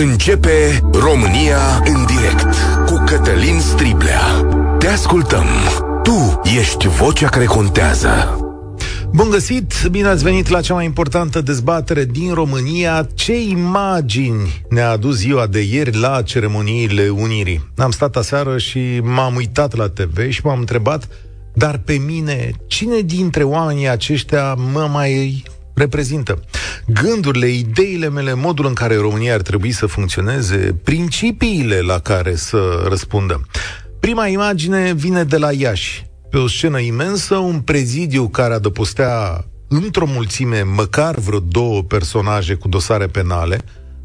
Începe România în direct cu Cătălin Striblea. Te ascultăm. Tu ești vocea care contează. Bun găsit, bine ați venit la cea mai importantă dezbatere din România. Ce imagini ne-a adus ziua de ieri la ceremoniile Unirii? Am stat aseară și m-am uitat la TV și m-am întrebat, dar pe mine, cine dintre oamenii aceștia mă mai reprezintă. Gândurile, ideile mele, modul în care România ar trebui să funcționeze, principiile la care să răspundă. Prima imagine vine de la Iași. Pe o scenă imensă, un prezidiu care adăpostea într-o mulțime măcar vreo două personaje cu dosare penale,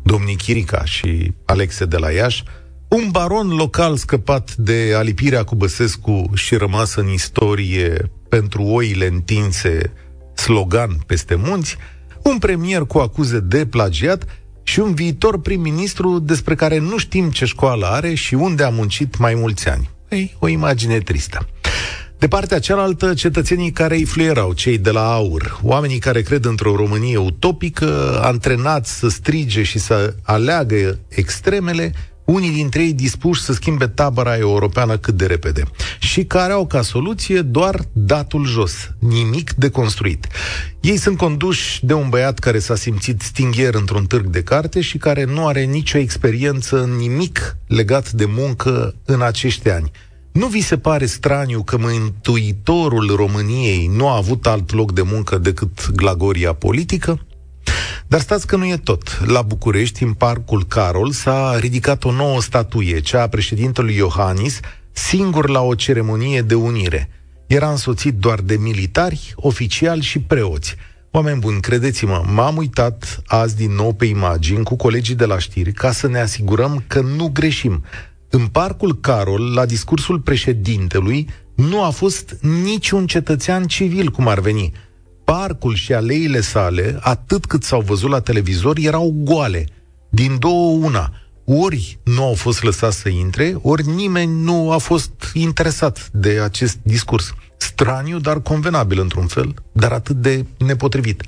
domnii Chirica și Alexe de la Iași, un baron local scăpat de alipirea cu Băsescu și rămas în istorie pentru oile întinse slogan peste munți, un premier cu acuze de plagiat și un viitor prim-ministru despre care nu știm ce școală are și unde a muncit mai mulți ani. Ei, o imagine tristă. De partea cealaltă, cetățenii care îi fluierau, cei de la AUR, oamenii care cred într-o Românie utopică, antrenați să strige și să aleagă extremele, unii dintre ei dispuși să schimbe tabăra europeană cât de repede și care au ca soluție doar datul jos, nimic de construit. Ei sunt conduși de un băiat care s-a simțit stingher într-un târg de carte și care nu are nicio experiență în nimic legat de muncă în acești ani. Nu vi se pare straniu că mântuitorul României nu a avut alt loc de muncă decât glagoria politică? Dar stați că nu e tot. La București, în Parcul Carol, s-a ridicat o nouă statuie, cea a președintelui Iohannis, singur la o ceremonie de unire. Era însoțit doar de militari, oficiali și preoți. Oameni buni, credeți-mă, m-am uitat azi din nou pe imagini cu colegii de la știri ca să ne asigurăm că nu greșim. În Parcul Carol, la discursul președintelui, nu a fost niciun cetățean civil, cum ar veni parcul și aleile sale, atât cât s-au văzut la televizor, erau goale. Din două una. Ori nu au fost lăsați să intre, ori nimeni nu a fost interesat de acest discurs. Straniu, dar convenabil într-un fel, dar atât de nepotrivit.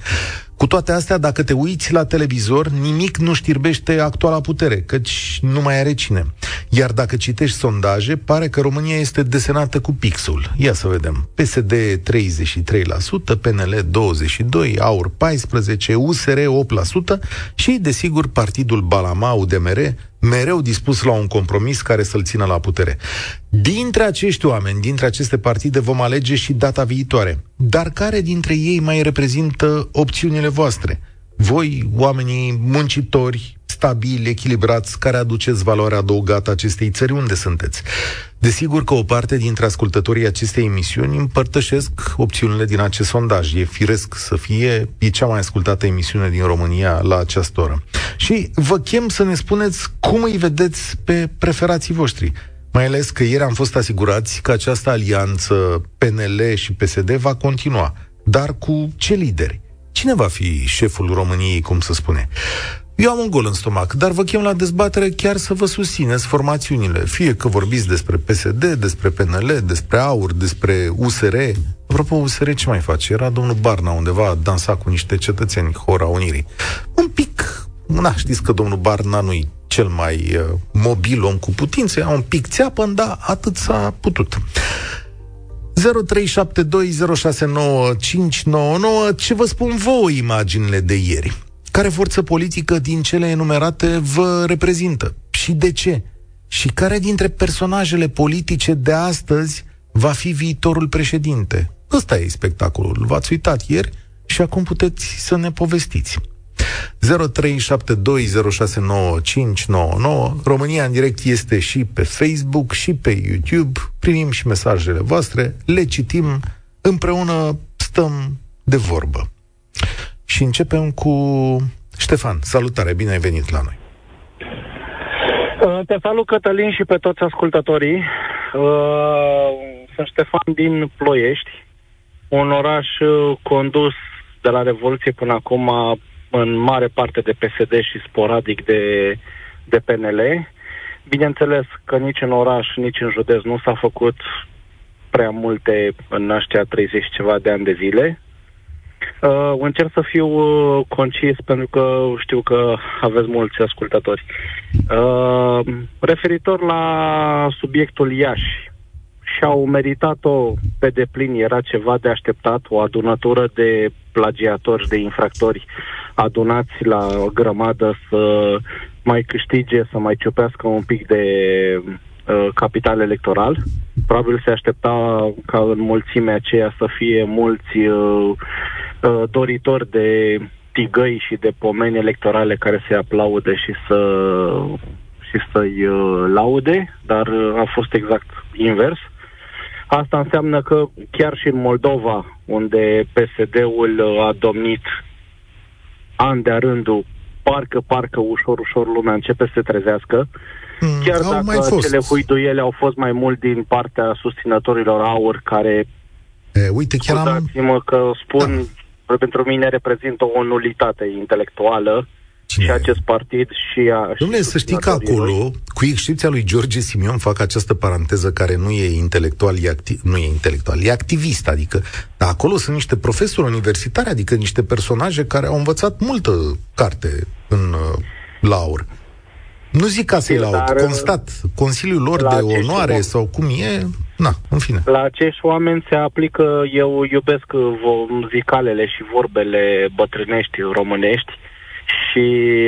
Cu toate astea, dacă te uiți la televizor, nimic nu știrbește actuala putere, căci nu mai are cine. Iar dacă citești sondaje, pare că România este desenată cu pixul. Ia să vedem. PSD 33%, PNL 22%, AUR 14%, USR 8% și, desigur, Partidul Balama, UDMR, mereu dispus la un compromis care să-l țină la putere. Dintre acești oameni, dintre aceste partide, vom alege și data viitoare. Dar care dintre ei mai reprezintă opțiunile voastre? Voi, oamenii muncitori, stabili, echilibrați, care aduceți valoarea adăugată acestei țări, unde sunteți? Desigur că o parte dintre ascultătorii acestei emisiuni împărtășesc opțiunile din acest sondaj. E firesc să fie, e cea mai ascultată emisiune din România la această oră. Și vă chem să ne spuneți cum îi vedeți pe preferații voștri. Mai ales că ieri am fost asigurați că această alianță PNL și PSD va continua. Dar cu ce lideri? Cine va fi șeful României, cum să spune? Eu am un gol în stomac, dar vă chem la dezbatere chiar să vă susțineți formațiunile. Fie că vorbiți despre PSD, despre PNL, despre AUR, despre USR. Apropo, USR ce mai face? Era domnul Barna undeva a dansa cu niște cetățeni Hora Unirii. Un pic, na, știți că domnul Barna nu-i cel mai uh, mobil om cu putință, era un pic țeapă, dar atât s-a putut. 0372069599 Ce vă spun vouă imaginile de ieri? Care forță politică din cele enumerate vă reprezintă? Și de ce? Și care dintre personajele politice de astăzi va fi viitorul președinte? Ăsta e spectacolul. V-ați uitat ieri și acum puteți să ne povestiți. 0372069599 România în direct este și pe Facebook și pe YouTube. Primim și mesajele voastre, le citim, împreună stăm de vorbă. Și începem cu Ștefan. Salutare, bine ai venit la noi. Uh, te salut, Cătălin, și pe toți ascultătorii. Uh, sunt Ștefan din Ploiești, un oraș uh, condus de la Revoluție până acum în mare parte de PSD și sporadic de, de PNL. Bineînțeles că nici în oraș, nici în județ nu s-a făcut prea multe în ăștia 30 ceva de ani de zile. Uh, încerc să fiu uh, concis pentru că știu că aveți mulți ascultători. Uh, referitor la subiectul Iași, și-au meritat-o pe deplin, era ceva de așteptat, o adunătură de plagiatori, de infractori adunați la o grămadă să mai câștige, să mai ciupească un pic de uh, capital electoral. Probabil se aștepta ca în mulțimea aceea să fie mulți uh, uh, doritori de tigăi și de pomeni electorale care se aplaude și să și să-i uh, laude, dar uh, a fost exact invers. Asta înseamnă că chiar și în Moldova, unde PSD-ul uh, a domnit an de rândul, parcă, parcă, ușor, ușor lumea începe să se trezească, mm, chiar dacă mai fost. cele huiduiele au fost mai mult din partea susținătorilor aur care E, uite, chiar am... mă că spun, da. pentru mine reprezintă o nulitate intelectuală Cine? Și acest partid și a... Domnule, să știi că acolo, cu excepția lui George Simion, fac această paranteză care nu e intelectual, e acti- nu e intelectual, e activist, adică, dar acolo sunt niște profesori universitari, adică niște personaje care au învățat multă carte în uh, laur. Nu zic ca să-i laud, constat, Consiliul lor de onoare oameni, sau cum e, na, în fine. La acești oameni se aplică, eu iubesc zicalele și vorbele bătrânești românești, și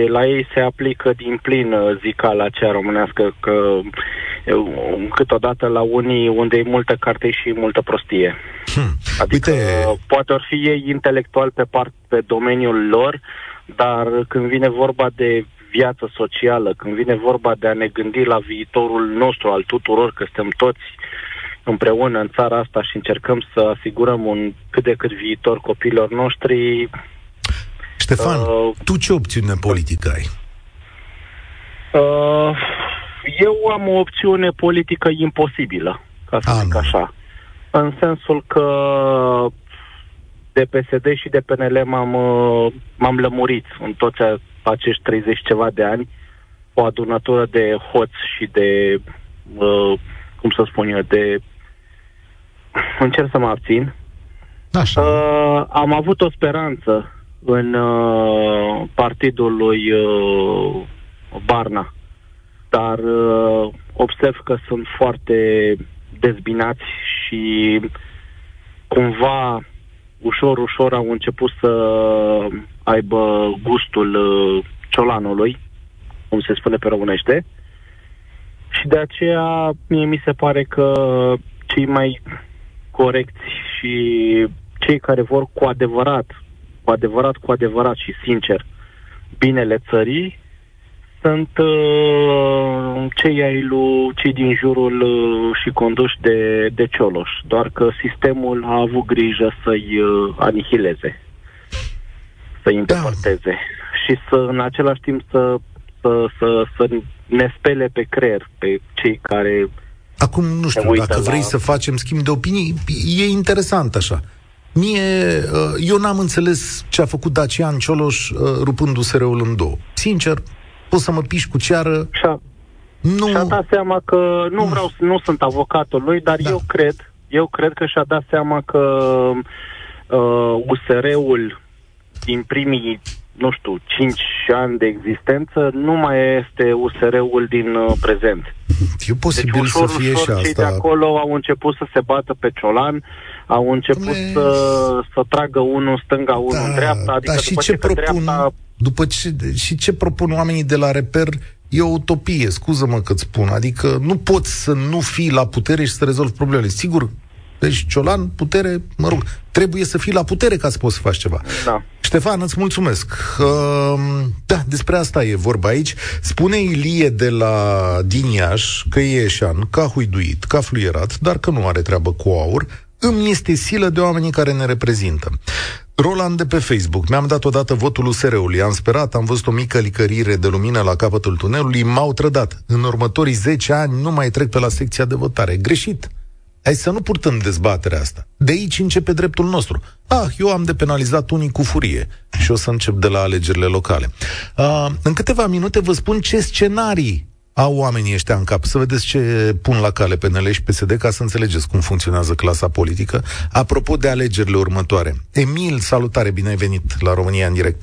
la ei se aplică din plin uh, zicala aceea românească că uh, câteodată la unii unde e multă carte și multă prostie. Hmm. Adică Uite... poate or fi ei intelectual pe, part, pe domeniul lor, dar când vine vorba de viață socială, când vine vorba de a ne gândi la viitorul nostru, al tuturor, că suntem toți împreună în țara asta și încercăm să asigurăm un cât de cât viitor copiilor noștri, Ștefan, uh, tu ce opțiune politică ai? Uh, eu am o opțiune politică imposibilă, ca să A, zic nu. așa. În sensul că de PSD și de PNL m-am, uh, m-am lămurit în toți acești 30 ceva de ani o adunătură de hoți și de, uh, cum să spun eu, de... Încerc să mă abțin. Așa. Uh, am avut o speranță în uh, partidul lui uh, Barna. Dar uh, observ că sunt foarte dezbinați și cumva ușor, ușor au început să aibă gustul uh, ciolanului, cum se spune pe românește. Și de aceea mie mi se pare că cei mai corecți și cei care vor cu adevărat cu adevărat, cu adevărat și sincer binele țării sunt uh, cei, ai lui, cei din jurul uh, și conduși de, de Cioloș, doar că sistemul a avut grijă să-i uh, anihileze, să-i da. îndepărteze da. și să, în același timp, să, să, să, să ne spele pe creier pe cei care Acum, nu știu, dacă vrei la... să facem schimb de opinii, e interesant așa. Mie, uh, eu n-am înțeles ce a făcut Dacian Cioloș uh, rupând USR-ul în două. Sincer, poți să mă piși cu ceară. Și-a, nu... și-a dat seama că, nu vreau, nu sunt avocatul lui, dar da. eu cred, eu cred că și-a dat seama că uh, USR-ul din primii nu știu, 5 ani de existență, nu mai este USR-ul din uh, prezent. E posibil deci, ușor, să fie ușor, și asta. cei de acolo au început să se bată pe Ciolan, au început Dom'le... să, să tragă unul în stânga, unul da, în dreapta. Adică da, și ce, ce propun, dreapta... după ce, și ce propun oamenii de la Reper e o utopie, scuză-mă că spun. Adică nu poți să nu fii la putere și să rezolvi problemele. Sigur, deci Ciolan, putere, mă rog, trebuie să fii la putere ca să poți să faci ceva. Da. Ștefan, îți mulțumesc. Uh, da, despre asta e vorba aici. Spune Ilie de la Diniaș că e eșan, că a huiduit, că a fluierat, dar că nu are treabă cu aur, îmi este silă de oamenii care ne reprezintă. Roland de pe Facebook. Mi-am dat odată votul USR-ului. Am sperat, am văzut o mică licărire de lumină la capătul tunelului, m-au trădat. În următorii 10 ani nu mai trec pe la secția de votare. Greșit. Hai să nu purtăm dezbaterea asta. De aici începe dreptul nostru. Ah, eu am depenalizat unii cu furie și o să încep de la alegerile locale. Uh, în câteva minute vă spun ce scenarii au oamenii ăștia în cap. Să vedeți ce pun la cale PNL și PSD ca să înțelegeți cum funcționează clasa politică. Apropo de alegerile următoare. Emil, salutare, bine ai venit la România în direct.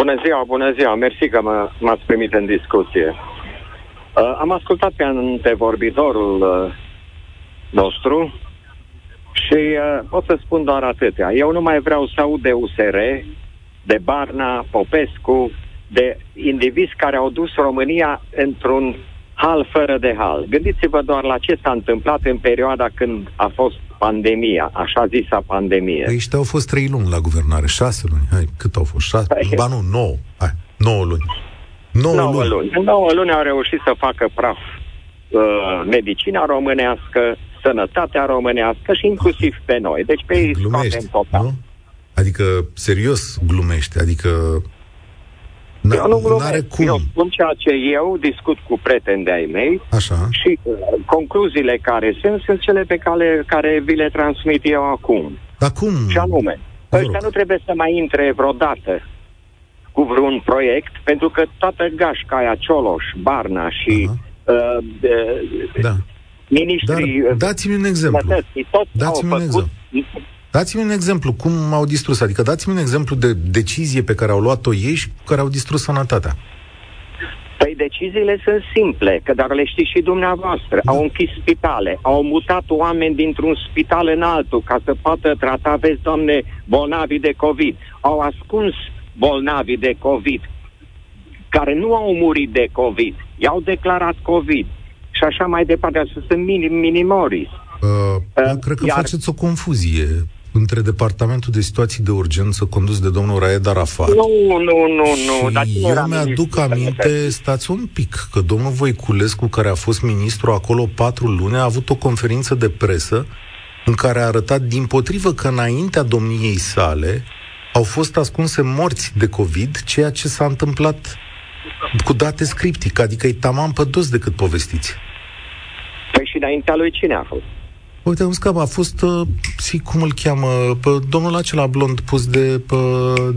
Bună ziua, bună ziua. Mersi că mă, m-ați primit în discuție. Uh, am ascultat pe antevorbitorul uh, nostru și uh, pot să spun doar atâtea. Eu nu mai vreau să aud de USR, de Barna, Popescu, de indivizi care au dus România într-un hal fără de hal. Gândiți-vă doar la ce s-a întâmplat în perioada când a fost pandemia, așa zisa pandemie. Păi ăștia au fost trei luni la guvernare, șase luni. Hai, cât au fost? Șase? Hai. Ba nu, nouă. Hai, nouă luni. Nouă, nouă luni. luni. În nouă luni au reușit să facă praf uh, medicina românească, sănătatea românească și inclusiv pe noi. Deci pe ei scoatem total. Nu? Adică, serios glumește, adică eu nu glumesc. Cum. Eu spun ceea ce eu discut cu prieteni de-ai mei Așa. și uh, concluziile care sunt, sunt cele pe care, care vi le transmit eu acum. Acum? Și anume, ăștia nu trebuie să mai intre vreodată cu vreun proiect, pentru că toată gașca aia, Cioloș, Barna și uh, de, da. ministrii... Dar dați-mi un exemplu. Toți dați-mi un exemplu. Dați-mi un exemplu, cum au distrus, adică dați-mi un exemplu de decizie pe care au luat-o ei și cu care au distrus sănătatea. Păi deciziile sunt simple, că dar le știți și dumneavoastră. Da. Au închis spitale, au mutat oameni dintr-un spital în altul ca să poată trata, vezi, doamne, bolnavi de COVID. Au ascuns bolnavi de COVID, care nu au murit de COVID. I-au declarat COVID. Și așa mai departe, să sunt minim, minimoris. Uh, uh, cred că iar... faceți o confuzie între Departamentul de Situații de Urgență condus de domnul Raed Arafat. Nu, nu, nu, nu. Dar eu mi-aduc aminte, stați un pic, că domnul Voiculescu, care a fost ministru acolo patru luni, a avut o conferință de presă în care a arătat din potrivă că înaintea domniei sale au fost ascunse morți de COVID, ceea ce s-a întâmplat cu date scriptic, adică e taman pe dos decât povestiți. Păi și înaintea lui cine a fost? Uite, un scap, a fost, uh, si, cum îl cheamă, pe domnul acela blond pus de, pe,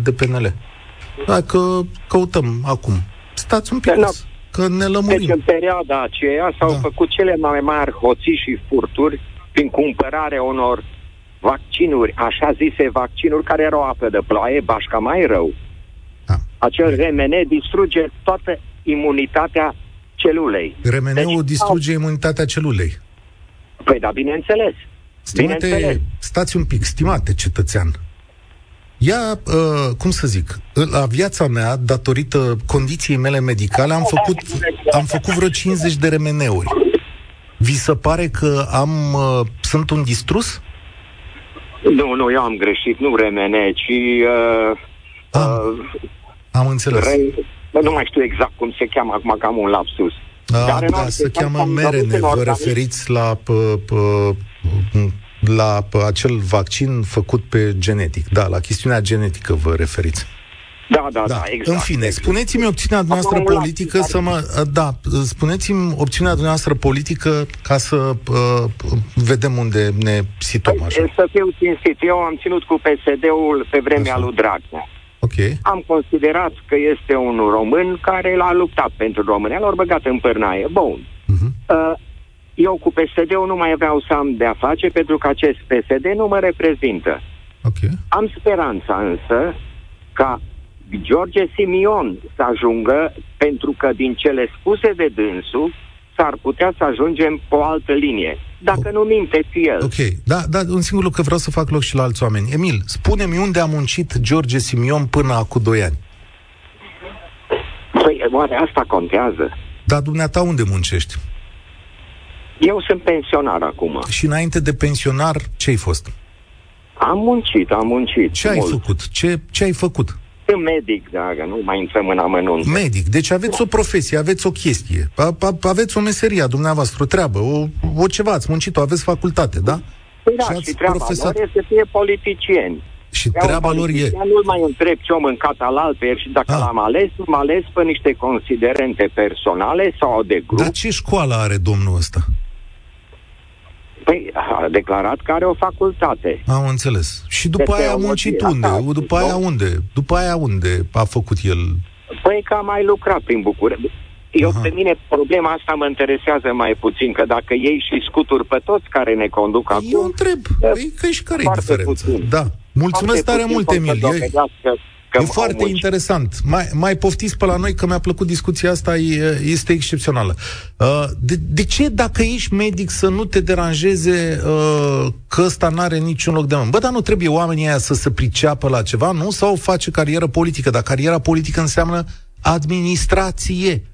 de PNL. Dacă căutăm acum. Stați un pic, da, că ne lămurim. Deci în perioada aceea s-au da. făcut cele mai mari hoții și furturi prin cumpărarea unor vaccinuri, așa zise vaccinuri care erau apă de ploaie, bașca mai rău. Da. Acel RMN distruge toată imunitatea celulei. RMN-ul deci, distruge au... imunitatea celulei. Păi da, bineînțeles. Stimate, bineînțeles. stați un pic, stimate cetățean. Ia, uh, cum să zic, la viața mea, datorită condiției mele medicale, am făcut, am făcut vreo 50 de remeneuri. Vi se pare că am, uh, sunt un distrus? Nu, nu, eu am greșit, nu remene, ci... Uh, am, uh, am înțeles. Re, nu mai știu exact cum se cheamă, acum că am un lapsus. Da, Dar da, se cheamă merene. Vă referiți la, p, p, la p, acel vaccin făcut pe genetic. Da, la chestiunea genetică vă referiți. Da, da, da, da exact. În fine, exact. spuneți-mi opțiunea noastră politică să mă... Da, spuneți-mi opțiunea noastră politică ca să uh, vedem unde ne situăm păi, așa. Să fiu cinstit, eu am ținut cu PSD-ul pe vremea așa. lui Dragnea. Okay. Am considerat că este un român care l-a luptat pentru România, l-a băgat în pârnaie. Bun. Uh-huh. Eu cu PSD-ul nu mai vreau să am de-a face pentru că acest PSD nu mă reprezintă. Okay. Am speranța însă ca George Simion să ajungă, pentru că din cele spuse de dânsul, s-ar putea să ajungem pe o altă linie. Dacă nu minte și el. Ok, da, da, un singur lucru că vreau să fac loc și la alți oameni. Emil, spune-mi unde a muncit George Simion până acum 2 ani? Păi, oare asta contează? Da, dumneata unde muncești? Eu sunt pensionar acum. Și înainte de pensionar, ce ai fost? Am muncit, am muncit. Ce mult. ai făcut? Ce, ce ai făcut? Sunt medic, dacă nu mai intrăm în amănunt. Medic. Deci aveți o profesie, aveți o chestie, aveți o meserie a dumneavoastră, o treabă, o, o ceva, ați muncit-o, aveți facultate, da? Păi da, și, și treaba profesat... lor este să fie politicieni. Și Iau treaba lor e... Nu mai întreb ce om mâncat al altuia și dacă ah. l-am ales, m ales pe niște considerente personale sau de grup. Dar ce școală are domnul ăsta? Păi a declarat că are o facultate. Am înțeles. Și după aia a muncit unde? Asta, după aia unde? După aia unde a făcut el? Păi că a mai lucrat prin București. Eu, pe mine, problema asta mă interesează mai puțin, că dacă ei și scuturi pe toți care ne conduc acum... Eu întreb, păi, că și care e diferența? Puțin. Da. Mulțumesc tare mult, Emil. E foarte interesant. Mai, mai poftiți pe la noi că mi-a plăcut discuția asta, e, este excepțională. Uh, de, de ce dacă ești medic să nu te deranjeze uh, că ăsta n-are niciun loc de muncă? Bă, dar nu trebuie oamenii aia să se priceapă la ceva, nu? Sau face carieră politică, dar cariera politică înseamnă administrație.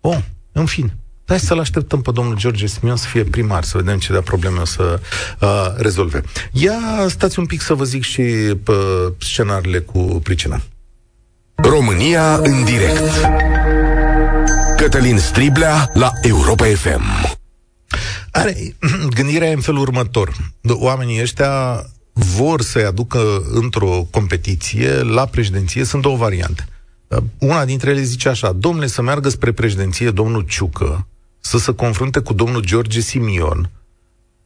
Bun, în fine. Hai să-l așteptăm pe domnul George Simion să fie primar, să vedem ce de probleme o să uh, rezolve. Ia stați un pic să vă zic și pe scenariile cu pricina. România în direct. Cătălin Striblea la Europa FM. Are, gândirea e în felul următor. Oamenii ăștia vor să-i aducă într-o competiție la președinție. Sunt două variante. Una dintre ele zice așa, domnule, să meargă spre președinție domnul Ciucă, să se confrunte cu domnul George Simion,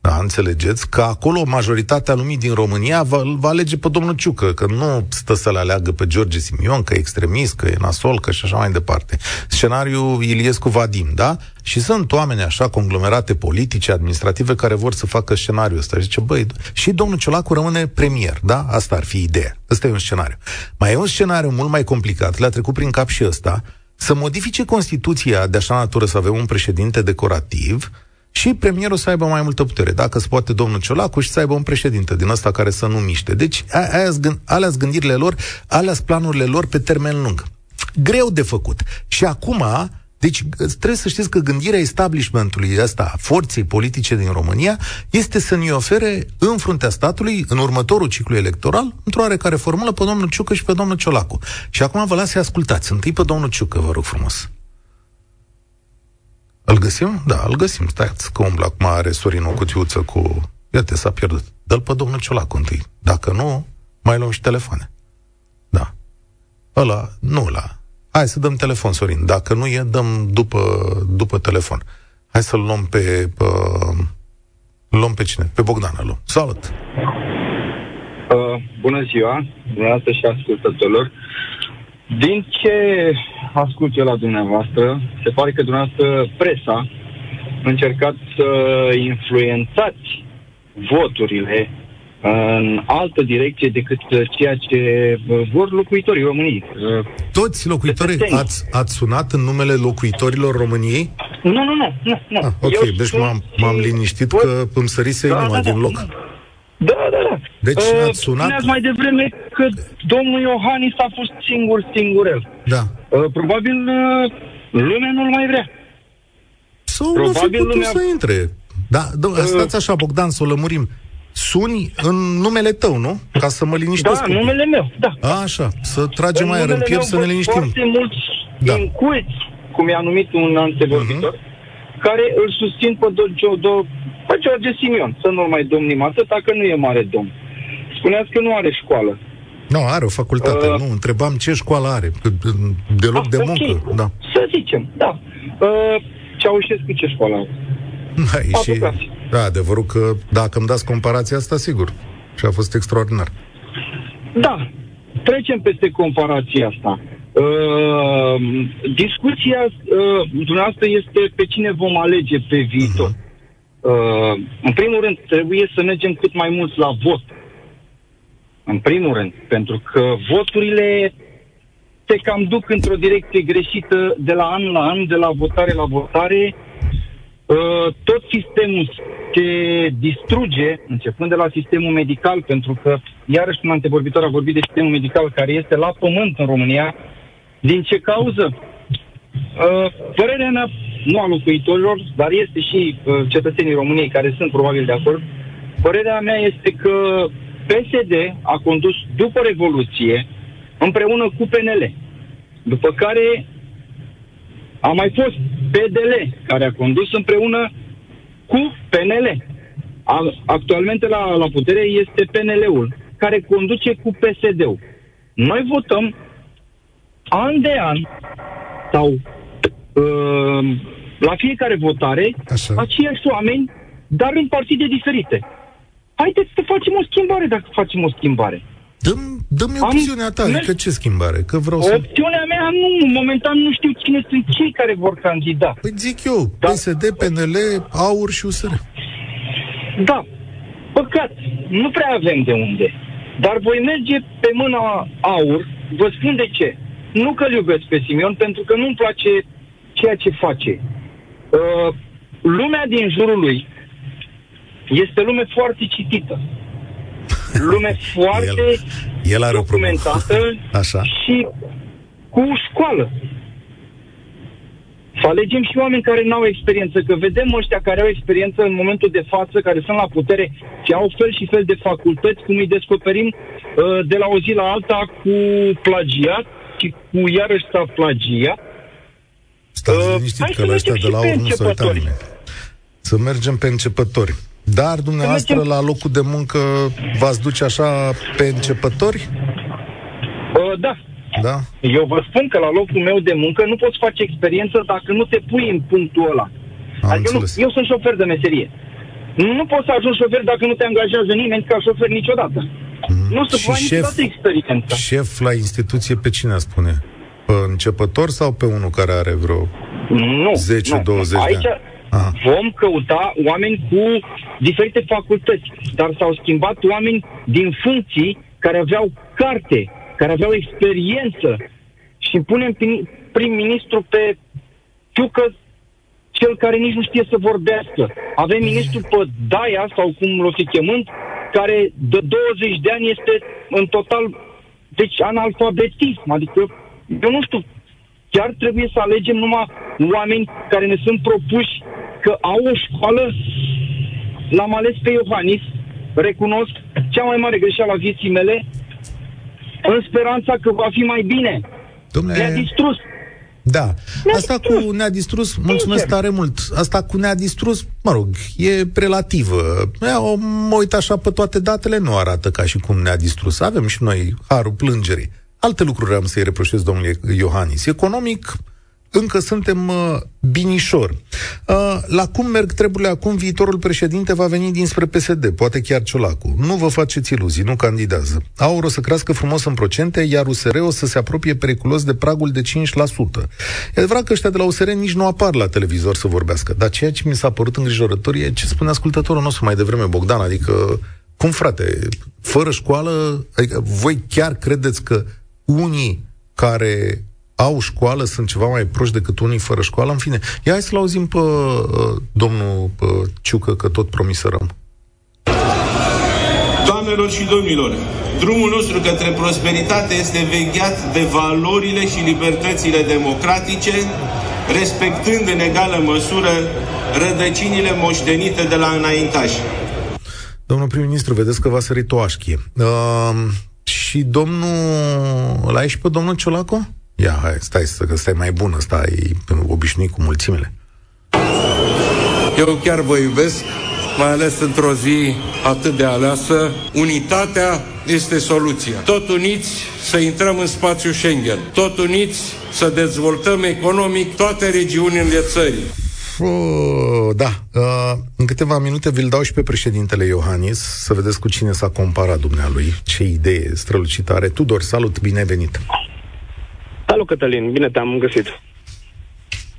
da, înțelegeți? Că acolo majoritatea lumii din România va, va alege pe domnul Ciucă, că nu stă să-l aleagă pe George Simion, că e extremist, că e nasol, că și așa mai departe. Scenariul Iliescu Vadim, da? Și sunt oameni așa, conglomerate politice, administrative, care vor să facă scenariul ăsta. Și zice, băi, și domnul Ciolacu rămâne premier, da? Asta ar fi ideea. Ăsta e un scenariu. Mai e un scenariu mult mai complicat, le-a trecut prin cap și ăsta, să modifice Constituția de așa natură să avem un președinte decorativ și premierul să aibă mai multă putere. Dacă se poate domnul Ciolacu și să aibă un președinte din ăsta care să nu miște. Deci alea gândirile lor, alea planurile lor pe termen lung. Greu de făcut. Și acum deci trebuie să știți că gândirea establishmentului ăsta, forței politice din România, este să ne ofere în fruntea statului, în următorul ciclu electoral, într-o oarecare formulă, pe domnul Ciucă și pe domnul Ciolacu. Și acum vă las să ascultați. Întâi pe domnul Ciucă, vă rog frumos. Îl găsim? Da, îl găsim. Stați că umblă acum are Sorin o cutiuță cu... Iată, s-a pierdut. Dă-l pe domnul Ciolacu întâi. Dacă nu, mai luăm și telefoane. Da. Ăla, nu la Hai să dăm telefon, Sorin. Dacă nu e, dăm după, după telefon. Hai să-l luăm pe, pe, luăm pe cine? Pe Bogdan, luăm. Salut! Uh, bună ziua, dumneavoastră și ascultătorilor. Din ce ascult eu la dumneavoastră, se pare că dumneavoastră presa a încercat să influențați voturile în altă direcție decât ceea ce vor locuitorii României. Toți locuitorii? Ați, ați sunat în numele locuitorilor României? Nu, nu, nu. nu, nu. Ah, ok, Eu deci m-am, m-am liniștit pot... că îmi sărise da, inima da, din loc. Da, da, da. Deci uh, ați sunat... Spuneați mai devreme că domnul Iohannis a fost singur, singurel. Da. Uh, probabil uh, lumea nu-l mai vrea. Sau probabil nu lumea... să intre. Da, do- uh, stați așa, Bogdan, să o lămurim suni în numele tău, nu? Ca să mă liniștesc. Da, numele meu, da. A, așa, să tragem mai în piept să ne liniștim. Foarte mulți da. inculți, cum i-a numit un antevorbitor, uh-huh. care îl susțin pe, do- do- pe George Simion, să nu mai domnim atâta, că nu e mare domn. Spuneați că nu are școală. Nu, are o facultate, uh, nu, întrebam ce școală are, de loc de muncă, okay. da. Să zicem, da. Uh, Ceaușescu ce școală are? Da, și, da, adevărul că dacă îmi dați comparația asta, sigur. Și a fost extraordinar. Da, trecem peste comparația asta. Uh, discuția uh, dumneavoastră este pe cine vom alege pe viitor. Uh-huh. Uh, în primul rând, trebuie să mergem cât mai mult la vot. În primul rând, pentru că voturile se cam duc într-o direcție greșită de la an la an, de la votare la votare Uh, tot sistemul se distruge, începând de la sistemul medical, pentru că, iarăși un antevorbitor a vorbit de sistemul medical care este la pământ în România. Din ce cauză? Uh, părerea mea, nu a locuitorilor, dar este și uh, cetățenii României care sunt probabil de acord, părerea mea este că PSD a condus după Revoluție împreună cu PNL. După care a mai fost PDL, care a condus împreună cu PNL. A, actualmente la, la putere este PNL-ul, care conduce cu PSD-ul. Noi votăm an de an sau uh, la fiecare votare Așa. aceiași oameni, dar în partide diferite. Haideți să facem o schimbare dacă facem o schimbare. Dăm Dă-mi opțiunea ta, adică ce schimbare? Că vreau să... Opțiunea mea nu, momentan nu știu cine sunt cei care vor candida. Păi zic eu, da. PSD, PNL, AUR și USR. Da, păcat, nu prea avem de unde. Dar voi merge pe mâna AUR, vă spun de ce. Nu că iubesc pe Simion, pentru că nu-mi place ceea ce face. Uh, lumea din jurul lui este lume foarte citită. Lume foarte el, el are documentată o Așa. și cu școală. Să alegem și oameni care nu au experiență, că vedem ăștia care au experiență în momentul de față, care sunt la putere și au fel și fel de facultăți, cum îi descoperim uh, de la o zi la alta cu plagiat și cu iarăși s-a plagiat. Stați uh, liniștit că la ăștia de la urmă nu se uita Să mergem pe începători. Dar dumneavoastră mergem... la locul de muncă v-ați duce așa pe începători? Uh, da, da? Eu vă spun că la locul meu de muncă nu poți face experiență dacă nu te pui în punctul ăla. Am adică nu, eu sunt șofer de meserie. Nu poți să ajungi șofer dacă nu te angajează nimeni ca șofer niciodată. Mm. Nu se poate niciodată experiența. Șef la instituție pe cine spune? Pe începător sau pe unul care are vreo nu, 10-20 de ani? Aha. vom căuta oameni cu diferite facultăți, dar s-au schimbat oameni din funcții care aveau carte, care aveau experiență și punem prim-ministru pe Ciucă, cel care nici nu știe să vorbească. Avem ministru pe Daia, sau cum l-o fi chemând, care de 20 de ani este în total, deci analfabetism. Adică, eu nu știu, chiar trebuie să alegem numai oameni care ne sunt propuși că au o școală. L-am ales pe Iohannis, recunosc, cea mai mare greșeală a vieții mele, în speranța că va fi mai bine. Dom'le... Ne-a distrus. Da. Ne-a Asta distrus. cu ne-a distrus, mulțumesc Sincer. tare mult. Asta cu ne-a distrus, mă rog, e relativă. Eu mă uit așa pe toate datele, nu arată ca și cum ne-a distrus. Avem și noi harul plângerii. Alte lucruri am să-i reproșez domnului Iohannis. Economic, încă suntem uh, binișor. Uh, la cum merg treburile acum, viitorul președinte va veni dinspre PSD, poate chiar Ciolacu. Nu vă faceți iluzii, nu candidează. Aur o să crească frumos în procente, iar USR o să se apropie periculos de pragul de 5%. E adevărat că ăștia de la USR nici nu apar la televizor să vorbească, dar ceea ce mi s-a părut îngrijorător e ce spune ascultătorul nostru mai devreme, Bogdan, adică cum frate, fără școală, adică voi chiar credeți că unii care au școală, sunt ceva mai proști decât unii fără școală, în fine. Ia hai să-l auzim pe uh, domnul pe Ciucă, că tot promiserăm. Doamnelor și domnilor, drumul nostru către prosperitate este vegheat de valorile și libertățile democratice, respectând în egală măsură rădăcinile moștenite de la înaintași. Domnul prim-ministru, vedeți că va sări toașchie. Uh, și domnul... L-ai și pe domnul Ciolacu? Ia, hai, stai, că stai mai bun, stai obișnuit cu mulțimile. Eu chiar vă iubesc, mai ales într-o zi atât de aleasă. Unitatea este soluția. Tot uniți să intrăm în spațiul Schengen. Tot uniți să dezvoltăm economic toate regiunile țării. Oh, da. Uh, în câteva minute vi-l dau și pe președintele Iohannis să vedeți cu cine s-a comparat dumnealui. Ce idee strălucitare. Tudor, salut, bine venit! Salut, Cătălin, bine te-am găsit.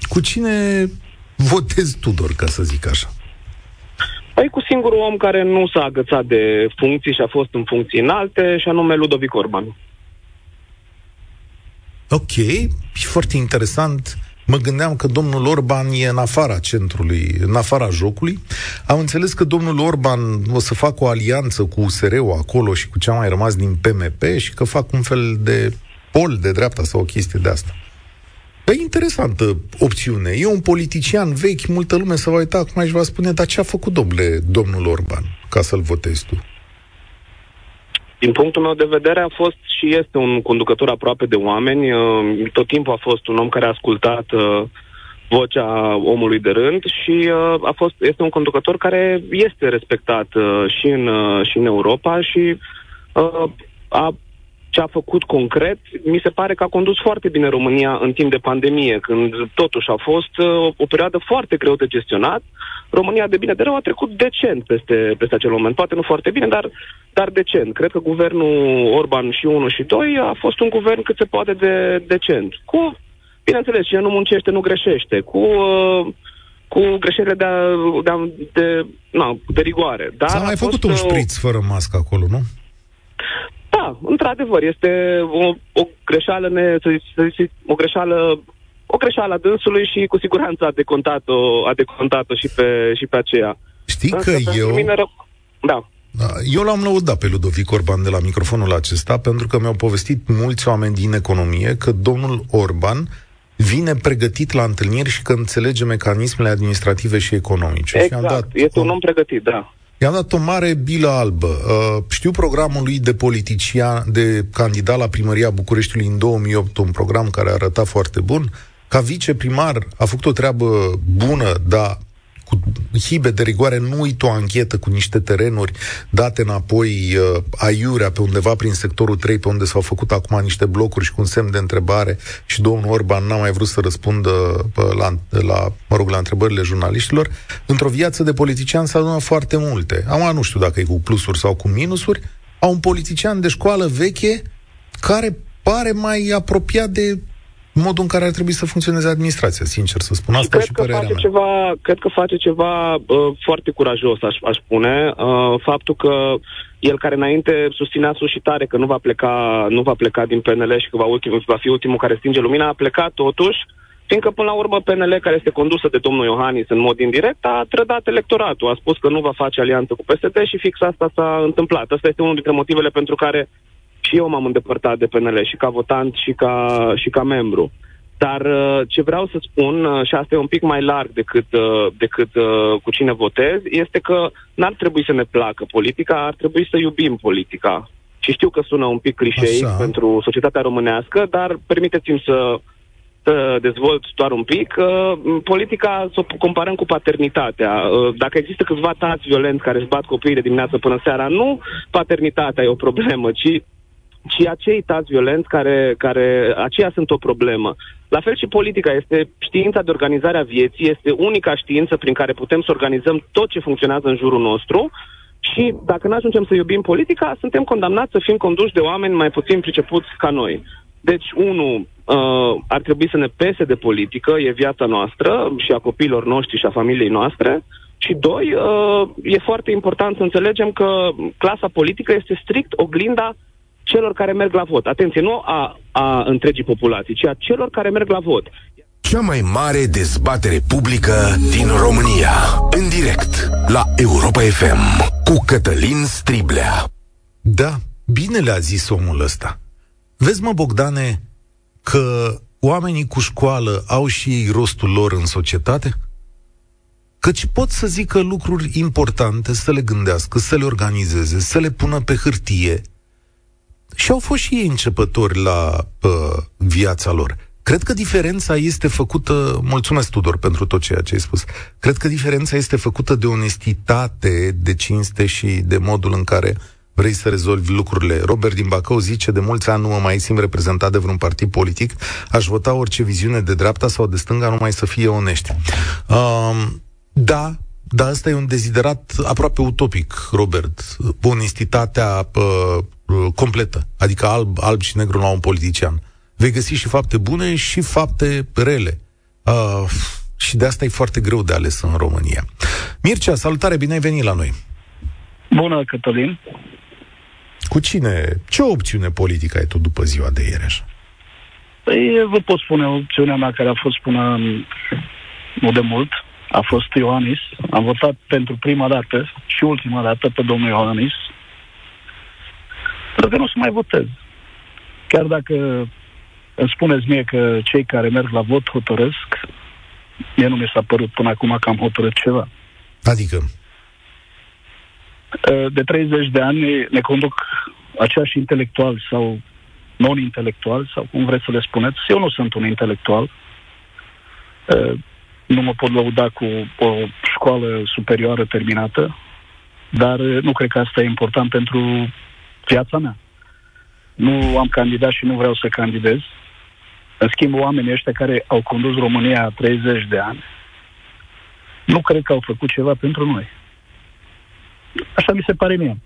Cu cine votezi Tudor, ca să zic așa? Păi cu singurul om care nu s-a agățat de funcții și a fost în funcții înalte, și anume Ludovic Orban. Ok, e foarte interesant. Mă gândeam că domnul Orban e în afara centrului, în afara jocului. Am înțeles că domnul Orban o să facă o alianță cu USR-ul acolo și cu ce a mai rămas din PMP și că fac un fel de pol de dreapta sau o chestie de asta. E interesantă opțiune. E un politician vechi, multă lume se va uita acum și va spune, dar ce a făcut domnule, domnul Orban ca să-l votezi tu? Din punctul meu de vedere a fost și este un conducător aproape de oameni. Uh, tot timpul a fost un om care a ascultat uh, vocea omului de rând și uh, a fost, este un conducător care este respectat și în, și în Europa și a ce a făcut concret, mi se pare că a condus foarte bine România în timp de pandemie, când totuși a fost uh, o perioadă foarte greu de gestionat. România, de bine de rău, a trecut decent peste, peste acel moment. Poate nu foarte bine, dar, dar decent. Cred că guvernul Orban și 1 și 2 a fost un guvern cât se poate de decent. Cu, bineînțeles, cine nu muncește, nu greșește. Cu... Uh, cu greșelile de, de, de, na, de rigoare. Dar S-a mai făcut un uh, șpriț fără mască acolo, nu? Da, într-adevăr, este o, o greșeală, ne, să zic, să zic, o greșeală o greșeală a dânsului și cu siguranță a decontat-o, a decontat-o și, pe, și pe aceea. Știi Însă, că eu... Mine ră... Da. da. Eu l-am lăudat pe Ludovic Orban de la microfonul acesta pentru că mi-au povestit mulți oameni din economie că domnul Orban vine pregătit la întâlniri și că înțelege mecanismele administrative și economice. Exact, și am dat este un om pregătit, da. I-am dat o mare bilă albă. Uh, știu programul lui de politician, de candidat la primăria Bucureștiului în 2008, un program care arăta foarte bun. Ca viceprimar a făcut o treabă bună, dar cu hibe de rigoare, nu uit o anchetă cu niște terenuri date înapoi uh, aiurea pe undeva prin sectorul 3, pe unde s-au făcut acum niște blocuri și cu un semn de întrebare și domnul Orban n-a mai vrut să răspundă uh, la, la, mă rog, la întrebările jurnaliștilor. Într-o viață de politician s-a adunat foarte multe. Acum nu știu dacă e cu plusuri sau cu minusuri. A un politician de școală veche care pare mai apropiat de modul în care ar trebui să funcționeze administrația, sincer să spun. Asta cred și că face mea. Ceva, cred că face ceva uh, foarte curajos, aș, aș spune. Uh, faptul că el care înainte susținea sus și tare că nu va pleca, nu va pleca din PNL și că va, ultim, va fi ultimul care stinge lumina, a plecat totuși, fiindcă până la urmă PNL, care este condusă de domnul Iohannis în mod indirect, a trădat electoratul, a spus că nu va face alianță cu PSD și fix asta s-a întâmplat. Asta este unul dintre motivele pentru care și eu m-am îndepărtat de PNL și ca votant și ca, și ca membru. Dar uh, ce vreau să spun, uh, și asta e un pic mai larg decât, uh, decât cu cine votez, este că n-ar trebui să ne placă politica, ar trebui să iubim politica. Și știu că sună un pic clișeic pentru societatea românească, dar permiteți-mi să, să dezvolt doar un pic. Politica să o comparăm cu paternitatea. Dacă există câțiva tați violenți care își bat copiii de dimineață până seara, nu paternitatea e o problemă, ci ci acei tați violenți care, care aceia sunt o problemă. La fel și politica este știința de organizare a vieții, este unica știință prin care putem să organizăm tot ce funcționează în jurul nostru și dacă nu ajungem să iubim politica, suntem condamnați să fim conduși de oameni mai puțin pricepuți ca noi. Deci, unu, uh, ar trebui să ne pese de politică, e viața noastră și a copiilor noștri și a familiei noastre. Și doi, uh, e foarte important să înțelegem că clasa politică este strict oglinda celor care merg la vot. Atenție, nu a, a întregii populații, ci a celor care merg la vot. Cea mai mare dezbatere publică din România. În direct la Europa FM cu Cătălin Striblea. Da, bine le-a zis omul ăsta. Vezi, mă, Bogdane, că oamenii cu școală au și ei rostul lor în societate? Căci pot să zică lucruri importante, să le gândească, să le organizeze, să le pună pe hârtie – și au fost și ei începători la uh, viața lor. Cred că diferența este făcută, mulțumesc Tudor pentru tot ceea ce ai spus, cred că diferența este făcută de onestitate, de cinste și de modul în care vrei să rezolvi lucrurile. Robert din Bacău zice, de mulți ani nu mă mai simt reprezentat de vreun partid politic, aș vota orice viziune de dreapta sau de stânga, numai să fie onești. Uh, da, dar asta e un deziderat aproape utopic, Robert. Onestitatea uh, Uh, completă, adică alb, alb și negru la un politician. Vei găsi și fapte bune și fapte rele. Uh, și de asta e foarte greu de ales în România. Mircea, salutare, bine ai venit la noi. Bună, Cătălin. Cu cine? Ce opțiune politică ai tu după ziua de ieri așa? Păi, vă pot spune opțiunea mea care a fost până nu de mult. A fost Ioanis. Am votat pentru prima dată și ultima dată pe domnul Ioanis. Pentru că nu o să mai votez. Chiar dacă îmi spuneți mie că cei care merg la vot hotărăsc, mie nu mi s-a părut până acum că am hotărât ceva. Adică? De 30 de ani ne conduc aceiași intelectuali sau non-intelectuali, sau cum vreți să le spuneți. Eu nu sunt un intelectual. Nu mă pot lăuda cu o școală superioară terminată, dar nu cred că asta e important pentru viața mea. Nu am candidat și nu vreau să candidez. În schimb, oamenii ăștia care au condus România 30 de ani, nu cred că au făcut ceva pentru noi. Așa mi se pare mie.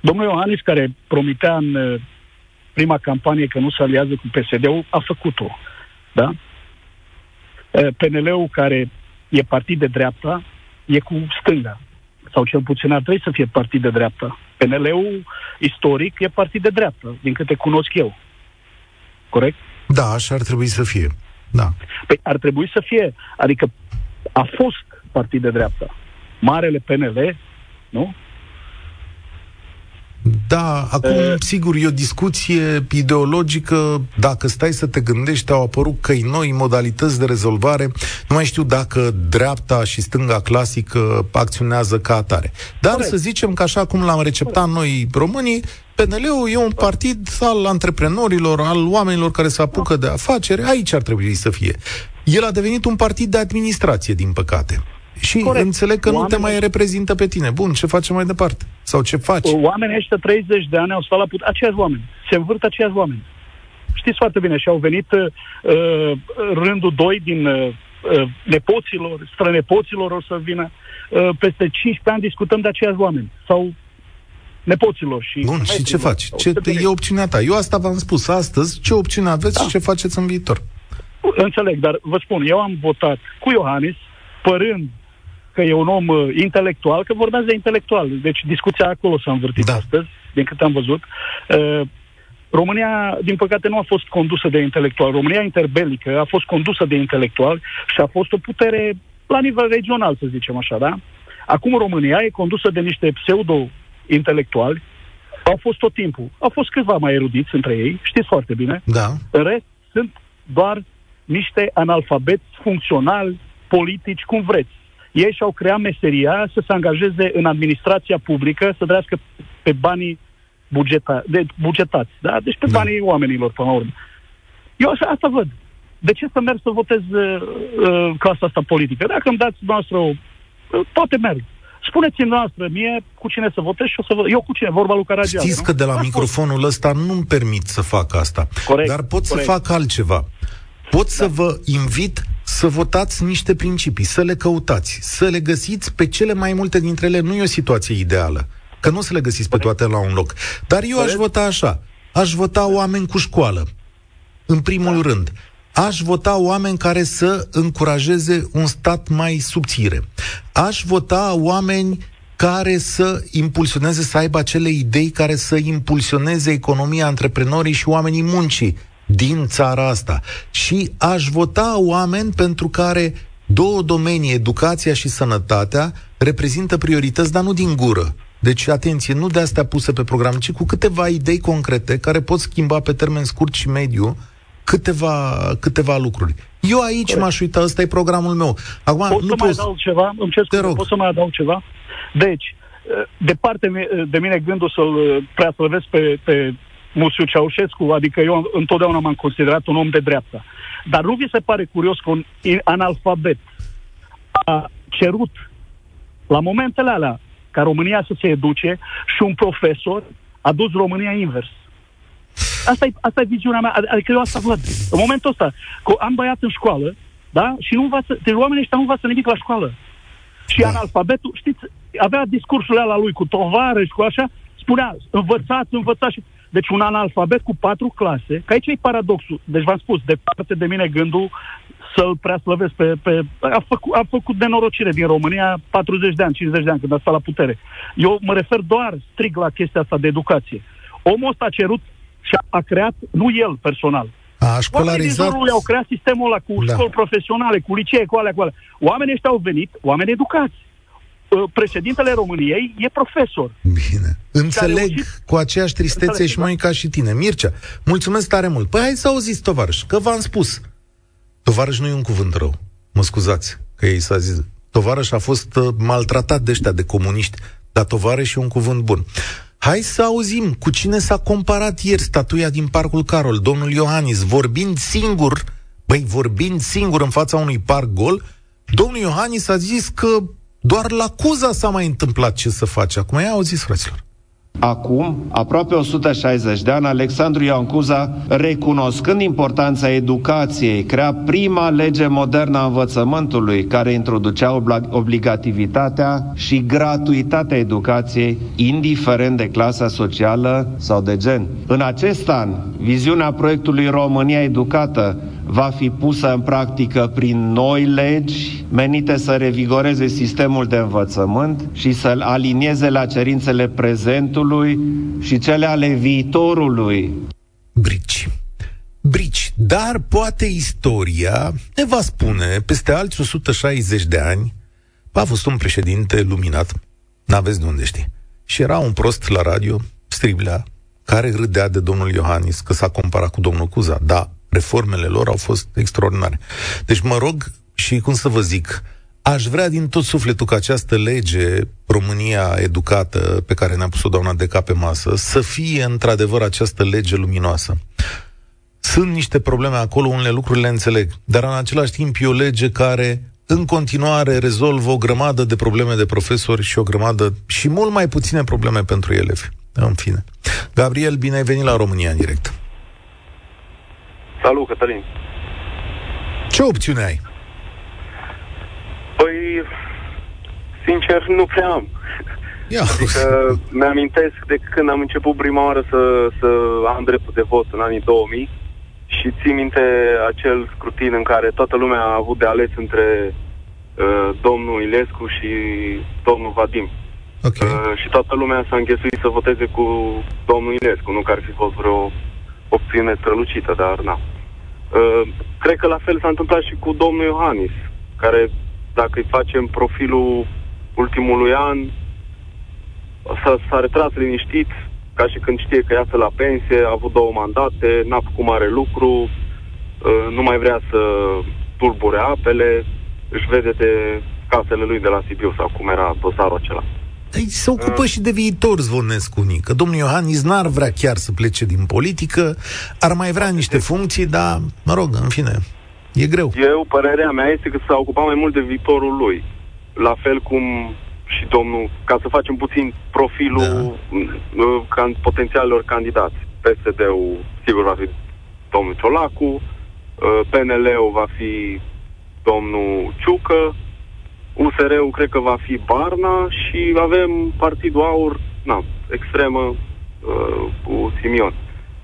Domnul Iohannis, care promitea în uh, prima campanie că nu se aliază cu PSD-ul, a făcut-o. Da? Uh, PNL-ul, care e partid de dreapta, e cu stânga. Sau cel puțin ar trebui să fie partid de dreapta. PNL-ul, istoric, e partid de dreapta, din câte cunosc eu. Corect? Da, așa ar trebui să fie. Da. Păi ar trebui să fie. Adică a fost partid de dreapta. Marele PNL, nu? Da, acum, uh, sigur, e o discuție ideologică. Dacă stai să te gândești, au apărut căi noi, modalități de rezolvare. Nu mai știu dacă dreapta și stânga clasică acționează ca atare. Dar Corect. să zicem că așa cum l-am receptat Corect. noi românii, PNL-ul e un partid al antreprenorilor, al oamenilor care se apucă de afaceri. Aici ar trebui să fie. El a devenit un partid de administrație, din păcate. Și Corect. înțeleg că Oamenii... nu te mai reprezintă pe tine. Bun, ce facem mai departe? Sau ce faci? Oamenii ăștia 30 de ani au stat la put... Aceiași oameni. Se învârt aceiași oameni. Știți foarte bine. Și au venit uh, rândul 2 din uh, uh, nepoților, strănepoților o să vină. Uh, peste 15 ani discutăm de aceiași oameni. Sau nepoților și... Bun, și ce faci? Ce, e opțiunea ta. Eu asta v-am spus astăzi. Ce opțiune aveți da. și ce faceți în viitor? Înțeleg, dar vă spun, eu am votat cu Iohannis, părând că e un om uh, intelectual, că vorbeați de intelectual. Deci discuția acolo s-a învârtit da. astăzi, din câte am văzut. Uh, România, din păcate, nu a fost condusă de intelectual. România interbelică a fost condusă de intelectual și a fost o putere la nivel regional, să zicem așa, da? Acum România e condusă de niște pseudo-intelectuali, au fost tot timpul. Au fost câțiva mai erudiți între ei, știți foarte bine. Da. În rest, sunt doar niște analfabeti funcționali, politici, cum vreți ei și-au creat meseria să se angajeze în administrația publică, să trăiască pe banii bugeta, de, bugetați, da? Deci pe da. banii oamenilor, până la urmă. Eu așa, asta văd. De ce să merg să votez uh, uh, clasa asta politică? Dacă îmi dați noastră o... Uh, toate merg. Spuneți-mi noastră mie cu cine să votez și o să vă... Eu cu cine? Vorba lui Caragiale, Știți nu? că de la microfonul ăsta nu-mi permit să fac asta. Corect, dar pot corect. să fac altceva. Pot da. să vă invit să votați niște principii, să le căutați, să le găsiți pe cele mai multe dintre ele. Nu e o situație ideală, că nu o să le găsiți pe toate la un loc. Dar eu aș vota așa. Aș vota oameni cu școală, în primul da. rând. Aș vota oameni care să încurajeze un stat mai subțire. Aș vota oameni care să impulsioneze, să aibă acele idei care să impulsioneze economia antreprenorii și oamenii muncii din țara asta. Și aș vota oameni pentru care două domenii, educația și sănătatea, reprezintă priorități, dar nu din gură. Deci, atenție, nu de astea puse pe program, ci cu câteva idei concrete care pot schimba pe termen scurt și mediu câteva, câteva lucruri. Eu aici Corect. m-aș uita, ăsta e programul meu. Acum, pot nu să mai adaug ceva? Îmi cer scuze, pot să mai adaug ceva? Deci, departe de mine gândul să-l prea pe, pe Musiu Ceaușescu, adică eu întotdeauna m-am considerat un om de dreapta. Dar nu vi se pare curios că un analfabet a cerut la momentele alea ca România să se educe și un profesor a dus România invers. Asta e, asta e viziunea mea, adică eu asta văd. În momentul ăsta, că am băiat în școală, da? Și nu învață, deci oamenii ăștia nu învață nimic la școală. Și da. analfabetul, știți, avea discursul ăla lui cu tovarăși, cu așa, spunea, învățați, învățați și deci un analfabet cu patru clase, că aici e paradoxul. Deci v-am spus, departe de mine gândul să-l prea slăvesc pe... pe a, făcut, a făcut nenorocire din România 40 de ani, 50 de ani, când a stat la putere. Eu mă refer doar strict la chestia asta de educație. Omul ăsta a cerut și a, a creat, nu el personal, a școlarizat... Oamenii au creat sistemul ăla cu da. școli profesionale, cu licee, cu alea, cu alea. Oamenii ăștia au venit, oameni educați. Uh, președintele României e profesor. Bine. Înțeleg reușit... cu aceeași tristețe Înțeleg, și mai da? ca și tine. Mircea, mulțumesc tare mult. Păi hai să auziți, tovarăș, că v-am spus. Tovarăș nu e un cuvânt rău. Mă scuzați că ei s-a zis. Tovarăș a fost uh, maltratat de ăștia, de comuniști, dar tovarăș e un cuvânt bun. Hai să auzim cu cine s-a comparat ieri statuia din Parcul Carol, domnul Iohannis, vorbind singur, băi, vorbind singur în fața unui parc gol, domnul Iohannis a zis că doar la Cuza s-a mai întâmplat ce să face. Acum ia auziți, fraților. Acum, aproape 160 de ani, Alexandru Ioan Cuza, recunoscând importanța educației, crea prima lege modernă a învățământului care introducea obligativitatea și gratuitatea educației, indiferent de clasa socială sau de gen. În acest an, viziunea proiectului România Educată va fi pusă în practică prin noi legi menite să revigoreze sistemul de învățământ și să-l alinieze la cerințele prezentului și cele ale viitorului. Brici. Brici. Dar poate istoria ne va spune, peste alți 160 de ani, a fost un președinte luminat, n-aveți de unde ști. Și era un prost la radio, Striblea, care râdea de domnul Iohannis că s-a comparat cu domnul Cuza. Da, reformele lor au fost extraordinare. Deci mă rog și cum să vă zic, aș vrea din tot sufletul ca această lege, România educată, pe care ne-a pus-o doamna Deca pe masă, să fie într-adevăr această lege luminoasă. Sunt niște probleme acolo, unele lucruri le înțeleg, dar în același timp e o lege care în continuare rezolvă o grămadă de probleme de profesori și o grămadă și mult mai puține probleme pentru elevi. În fine. Gabriel, bine ai venit la România în direct. Salut, Cătălin. Ce opțiune ai? Păi, sincer, nu prea am. Ia. Adică mi-amintesc de când am început prima oară să, să am dreptul de vot în anii 2000 și țin minte acel scrutin în care toată lumea a avut de ales între uh, domnul Ilescu și domnul Vadim. Okay. Uh, și toată lumea s-a înghesuit să voteze cu domnul Ilescu, nu că ar fi fost vreo opțiune strălucită, dar na. Uh, cred că la fel s-a întâmplat și cu domnul Iohannis, care, dacă îi facem profilul ultimului an, s-a, s-a retras liniștit, ca și când știe că iasă la pensie, a avut două mandate, n-a făcut mare lucru, uh, nu mai vrea să tulbure apele, își vede de casele lui de la Sibiu sau cum era dosarul acela. Ei, se ocupă uh. și de viitor Zvonescu Că domnul Iohannis n-ar vrea chiar să plece din politică, ar mai vrea niște funcții, dar, mă rog, în fine, e greu. Eu, părerea mea este că s-a ocupat mai mult de viitorul lui. La fel cum și domnul, ca să facem puțin profilul da. can, potențialilor candidați. PSD-ul, sigur, va fi domnul Ciolacu, uh, PNL-ul va fi domnul Ciucă, USR-ul cred că va fi Barna și avem Partidul Aur, na, extremă, uh, cu Simion.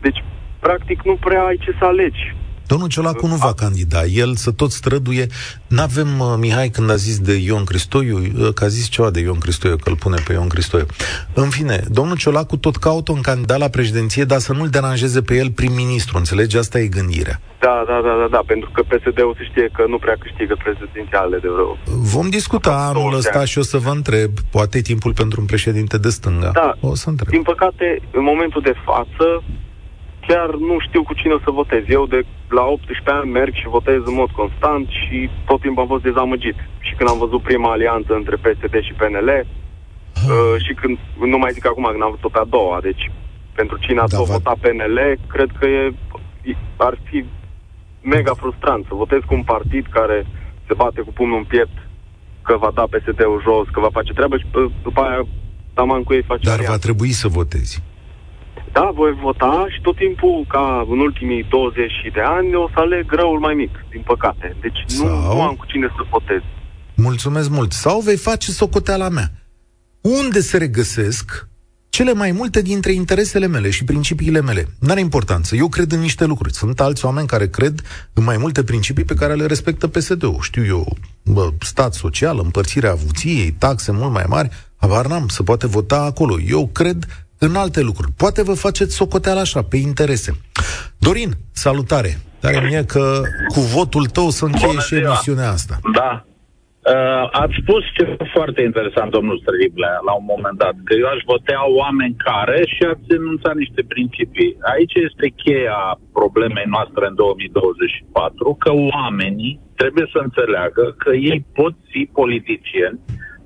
Deci, practic, nu prea ai ce să alegi. Domnul Ciolacu nu va candida. El să tot străduie. N-avem, uh, Mihai, când a zis de Ion Cristoiu, uh, că a zis ceva de Ion Cristoiu, că îl pune pe Ion Cristoiu. În fine, domnul Ciolacu tot caută un candidat la președinție, dar să nu-l deranjeze pe el prim-ministru. Înțelegi? Asta e gândirea. Da, da, da, da, da, pentru că PSD-ul se știe că nu prea câștigă prezidențiale de vreo... Vom discuta anul ăsta și o să vă întreb, poate e timpul pentru un președinte de stânga. Da, o să întreb. din păcate, în momentul de față, chiar nu știu cu cine o să votez. Eu de la 18 ani merg și votez în mod constant și tot timpul am fost dezamăgit. Și când am văzut prima alianță între PSD și PNL, uh, și când, nu mai zic acum, când am văzut pe a doua, deci pentru cine a da, votat PNL, cred că e, ar fi mega frustrant să votez cu un partid care se bate cu pumnul în piept că va da PSD-ul jos, că va face treabă și după aia taman cu ei face Dar alianță. va trebui să votezi. Da, voi vota și tot timpul, ca în ultimii 20 de ani, o să aleg răul mai mic, din păcate. Deci Sau... nu, nu am cu cine să votez. Mulțumesc mult. Sau vei face socoteala mea. Unde se regăsesc cele mai multe dintre interesele mele și principiile mele. N-are importanță. Eu cred în niște lucruri. Sunt alți oameni care cred în mai multe principii pe care le respectă PSD-ul. Știu eu, bă, stat social, împărțirea avuției, taxe mult mai mari. Abar n-am, se poate vota acolo. Eu cred în alte lucruri. Poate vă faceți socoteală așa, pe interese. Dorin, salutare! Tare mie că cu votul tău să încheie și emisiunea asta. Da. Uh, ați spus ceva foarte interesant, domnul Striblea, la un moment dat, că eu aș votea oameni care și ați enunțat niște principii. Aici este cheia problemei noastre în 2024, că oamenii trebuie să înțeleagă că ei pot fi politicieni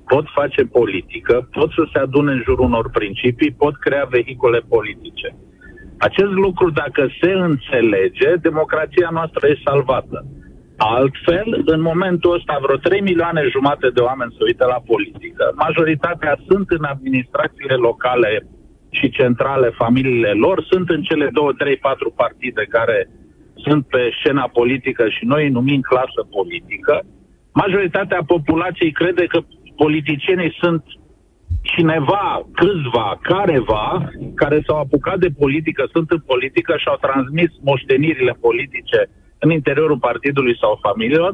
pot face politică, pot să se adune în jurul unor principii, pot crea vehicule politice. Acest lucru, dacă se înțelege, democrația noastră e salvată. Altfel, în momentul ăsta, vreo 3 milioane jumate de oameni se uită la politică. Majoritatea sunt în administrațiile locale și centrale familiile lor, sunt în cele două, trei, patru partide care sunt pe scena politică și noi îi numim clasă politică, majoritatea populației crede că politicienii sunt cineva, câțiva, careva, care s-au apucat de politică, sunt în politică și au transmis moștenirile politice în interiorul partidului sau familiilor.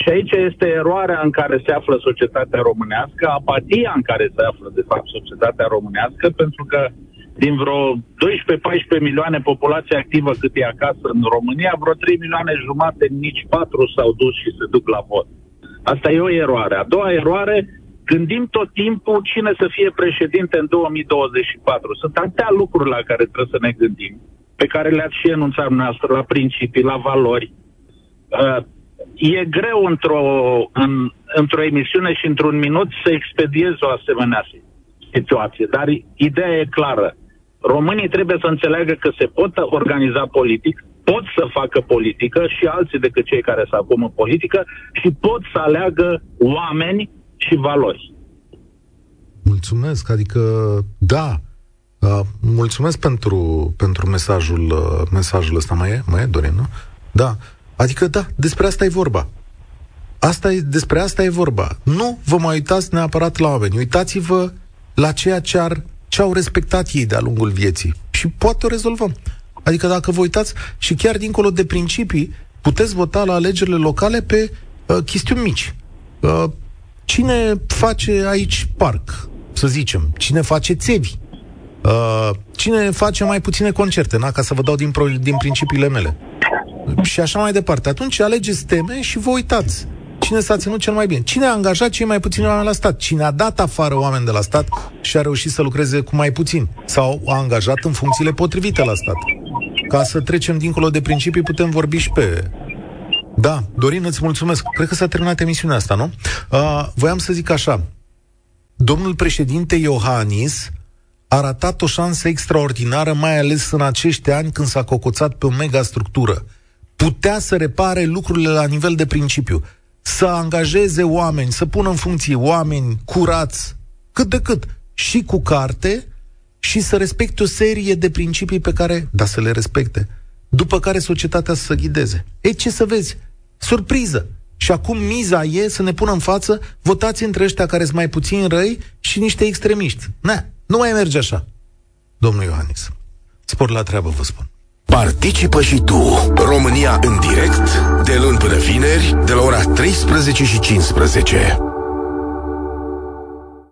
Și aici este eroarea în care se află societatea românească, apatia în care se află, de fapt, societatea românească, pentru că din vreo 12-14 milioane populație activă cât e acasă în România, vreo 3 milioane jumate, nici 4 s-au dus și se duc la vot. Asta e o eroare. A doua eroare, gândim tot timpul cine să fie președinte în 2024. Sunt atâtea lucruri la care trebuie să ne gândim, pe care le-ați și enunțat noastră, la principii, la valori. Uh, e greu într-o, în, într-o emisiune și într-un minut să expediezi o asemenea situație, dar ideea e clară. Românii trebuie să înțeleagă că se pot organiza politic, pot să facă politică și alții decât cei care se acum în politică și pot să aleagă oameni și valori. Mulțumesc, adică da, uh, mulțumesc pentru, pentru mesajul, uh, mesajul ăsta. Mai e, mai e, Dorin, nu? Da, adică da, despre asta e vorba. Asta e, despre asta e vorba. Nu vă mai uitați neapărat la oameni. Uitați-vă la ceea ce, ar, ce au respectat ei de-a lungul vieții. Și poate o rezolvăm. Adică dacă vă uitați și chiar dincolo de principii, puteți vota la alegerile locale pe uh, chestiuni mici. Uh, cine face aici parc, să zicem? Cine face țevi? Uh, cine face mai puține concerte, na, ca să vă dau din, pro, din principiile mele. Și așa mai departe. Atunci alegeți teme și vă uitați. Cine s-a ținut cel mai bine? Cine a angajat cei mai puțini oameni la stat? Cine a dat afară oameni de la stat și a reușit să lucreze cu mai puțin? Sau a angajat în funcțiile potrivite la stat? Ca să trecem dincolo de principii, putem vorbi și pe da, Dorin, îți mulțumesc. Cred că s-a terminat emisiunea asta, nu? Uh, voiam să zic așa. Domnul președinte Iohannis a ratat o șansă extraordinară, mai ales în acești ani când s-a cocoțat pe o mega structură. Putea să repare lucrurile la nivel de principiu să angajeze oameni, să pună în funcție oameni curați, cât de cât, și cu carte, și să respecte o serie de principii pe care, da, să le respecte, după care societatea să se ghideze. Ei, ce să vezi? Surpriză! Și acum miza e să ne pună în față, votați între ăștia care sunt mai puțin răi și niște extremiști. Na, nu mai merge așa. Domnul Iohannis, spor la treabă, vă spun. Participă și tu, România în direct, de luni până vineri, de la ora 13 și 15.